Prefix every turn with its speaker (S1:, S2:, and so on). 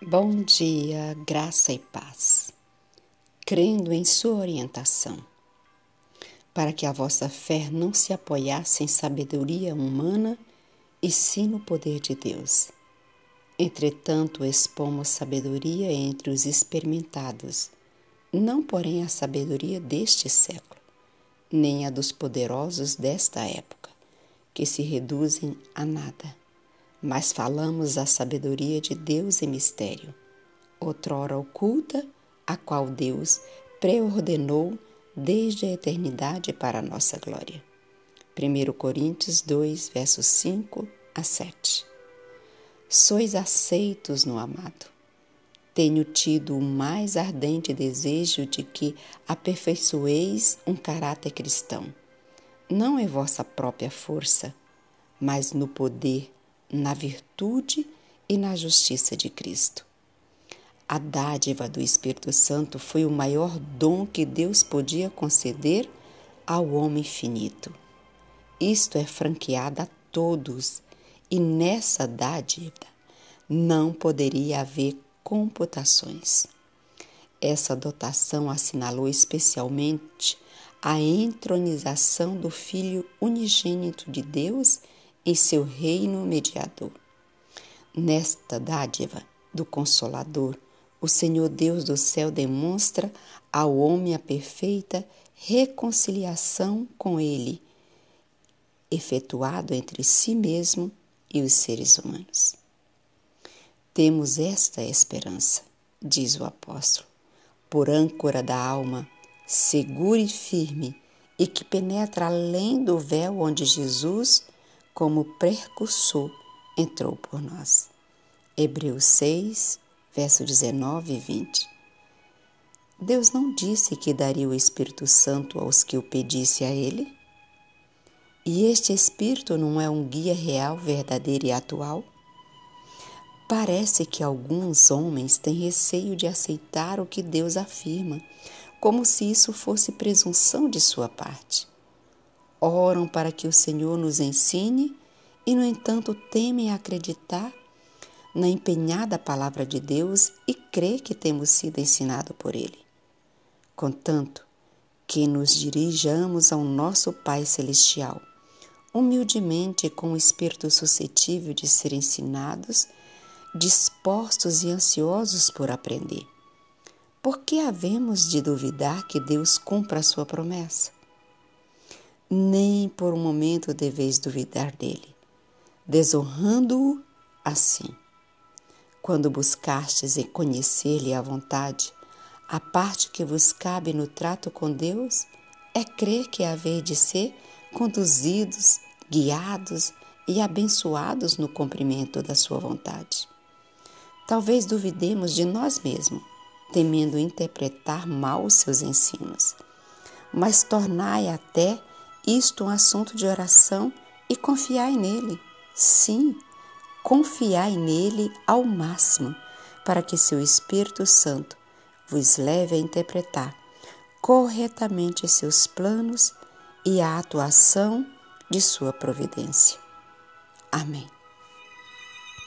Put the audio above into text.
S1: Bom dia, graça e paz. Crendo em sua orientação, para que a vossa fé não se apoiasse em sabedoria humana, e sim no poder de Deus. Entretanto, expomos sabedoria entre os experimentados, não porém a sabedoria deste século, nem a dos poderosos desta época, que se reduzem a nada mas falamos a sabedoria de Deus em mistério, outrora oculta, a qual Deus preordenou desde a eternidade para a nossa glória. 1 Coríntios 2, versos 5 a 7. Sois aceitos no amado. Tenho tido o mais ardente desejo de que aperfeiçoeis um caráter cristão, não em vossa própria força, mas no poder na virtude e na justiça de Cristo. A dádiva do Espírito Santo foi o maior dom que Deus podia conceder ao homem finito. Isto é franqueado a todos, e nessa dádiva não poderia haver computações. Essa dotação assinalou especialmente a entronização do Filho unigênito de Deus em seu reino mediador. Nesta dádiva do Consolador, o Senhor Deus do céu demonstra ao homem a perfeita reconciliação com Ele, efetuado entre si mesmo e os seres humanos. Temos esta esperança, diz o apóstolo, por âncora da alma, segura e firme, e que penetra além do véu onde Jesus como precursor, entrou por nós. Hebreus 6, verso 19 e 20. Deus não disse que daria o Espírito Santo aos que o pedisse a Ele? E este Espírito não é um guia real, verdadeiro e atual? Parece que alguns homens têm receio de aceitar o que Deus afirma, como se isso fosse presunção de sua parte oram para que o Senhor nos ensine e, no entanto, temem acreditar na empenhada palavra de Deus e crer que temos sido ensinados por Ele. Contanto, que nos dirijamos ao nosso Pai Celestial, humildemente com o espírito suscetível de ser ensinados, dispostos e ansiosos por aprender. Por que havemos de duvidar que Deus cumpra a sua promessa? Nem por um momento deveis duvidar dele, desonrando-o assim. Quando buscastes em conhecer-lhe a vontade, a parte que vos cabe no trato com Deus é crer que haver de ser conduzidos, guiados e abençoados no cumprimento da sua vontade. Talvez duvidemos de nós mesmos, temendo interpretar mal os seus ensinos, mas tornai até isto um assunto de oração e confiai nele. Sim, confiai nele ao máximo, para que seu Espírito Santo vos leve a interpretar corretamente seus planos e a atuação de sua providência. Amém.